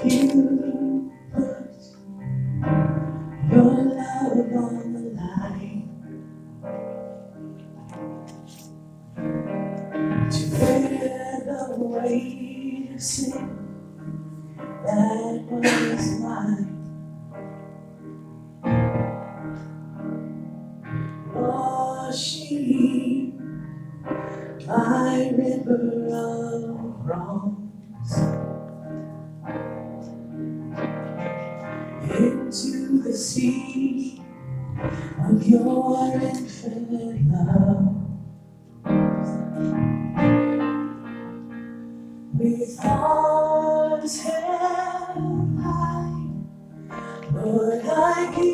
You put your love on the line to bear the sin that was mine. Washing my river of wrongs. Your infinite love. With arms held high, Lord, I give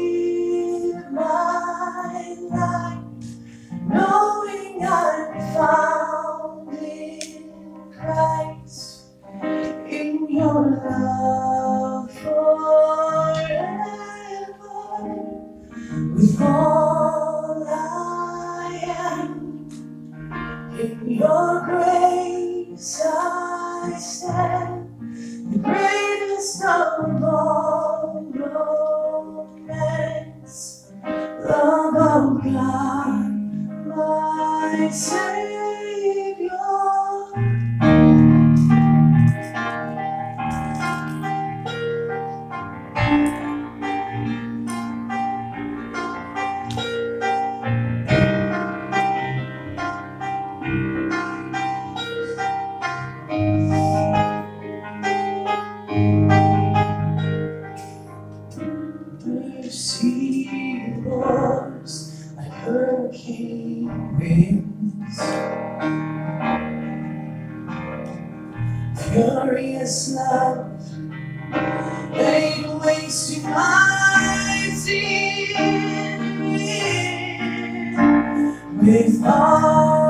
your grace I stand. The greatest of all romance, love of God, my. Winds, furious love laid waste to my sin. With life,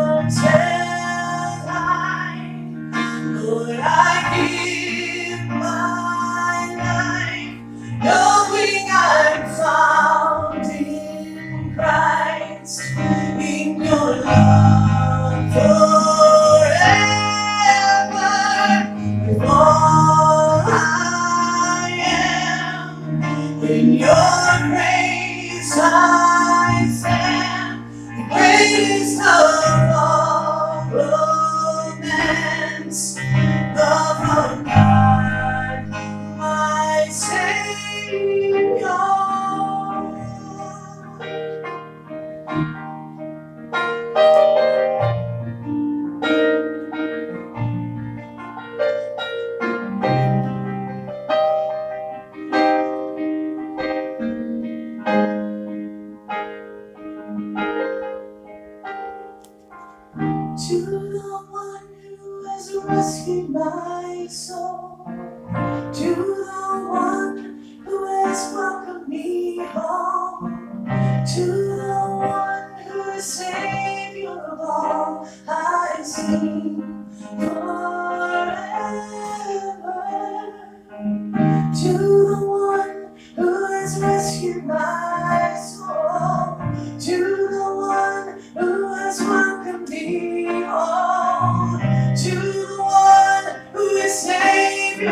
knowing I'm found in Christ, love To the one who has rescued my soul, to the one who has welcomed me home, to the one who is Savior of all, I sing forever. To the one who has rescued my soul, to